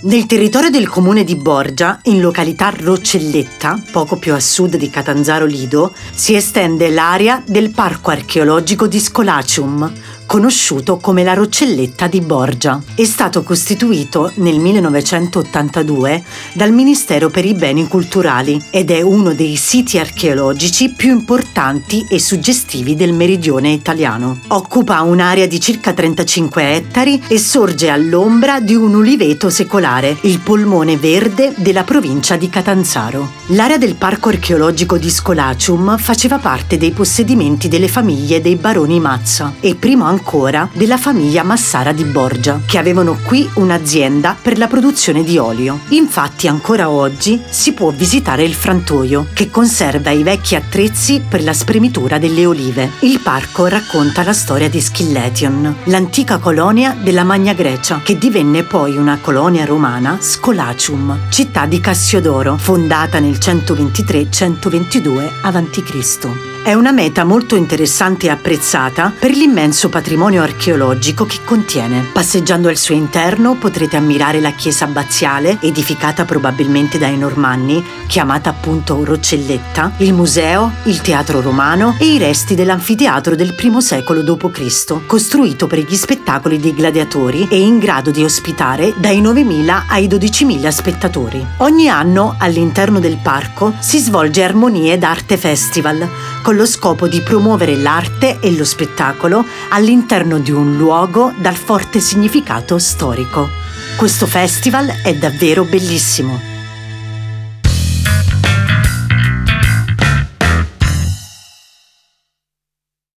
Nel territorio del comune di Borgia, in località Roccelletta, poco più a sud di Catanzaro Lido, si estende l'area del Parco archeologico di Scolacium, conosciuto come la Roccelletta di Borgia. È stato costituito nel 1982 dal Ministero per i beni culturali ed è uno dei siti archeologici più importanti e suggestivi del meridione italiano. Occupa un'area di circa 35 ettari e sorge all'ombra di un uliveto secolare, il polmone verde della provincia di Catanzaro. L'area del parco archeologico di Scolacium faceva parte dei possedimenti delle famiglie dei baroni Mazza e ancora ancora della famiglia Massara di Borgia, che avevano qui un'azienda per la produzione di olio. Infatti ancora oggi si può visitare il frantoio, che conserva i vecchi attrezzi per la spremitura delle olive. Il parco racconta la storia di Schilletion, l'antica colonia della Magna Grecia, che divenne poi una colonia romana, Scolacium, città di Cassiodoro, fondata nel 123-122 a.C. È una meta molto interessante e apprezzata per l'immenso patrimonio archeologico che contiene. Passeggiando al suo interno potrete ammirare la chiesa abbaziale, edificata probabilmente dai Normanni, chiamata appunto Roccelletta, il museo, il teatro romano e i resti dell'anfiteatro del I secolo d.C., costruito per gli spettacoli dei gladiatori e in grado di ospitare dai 9.000 ai 12.000 spettatori. Ogni anno all'interno del parco si svolge Armonie d'Arte Festival, con lo scopo di promuovere l'arte e lo spettacolo all'interno di un luogo dal forte significato storico. Questo festival è davvero bellissimo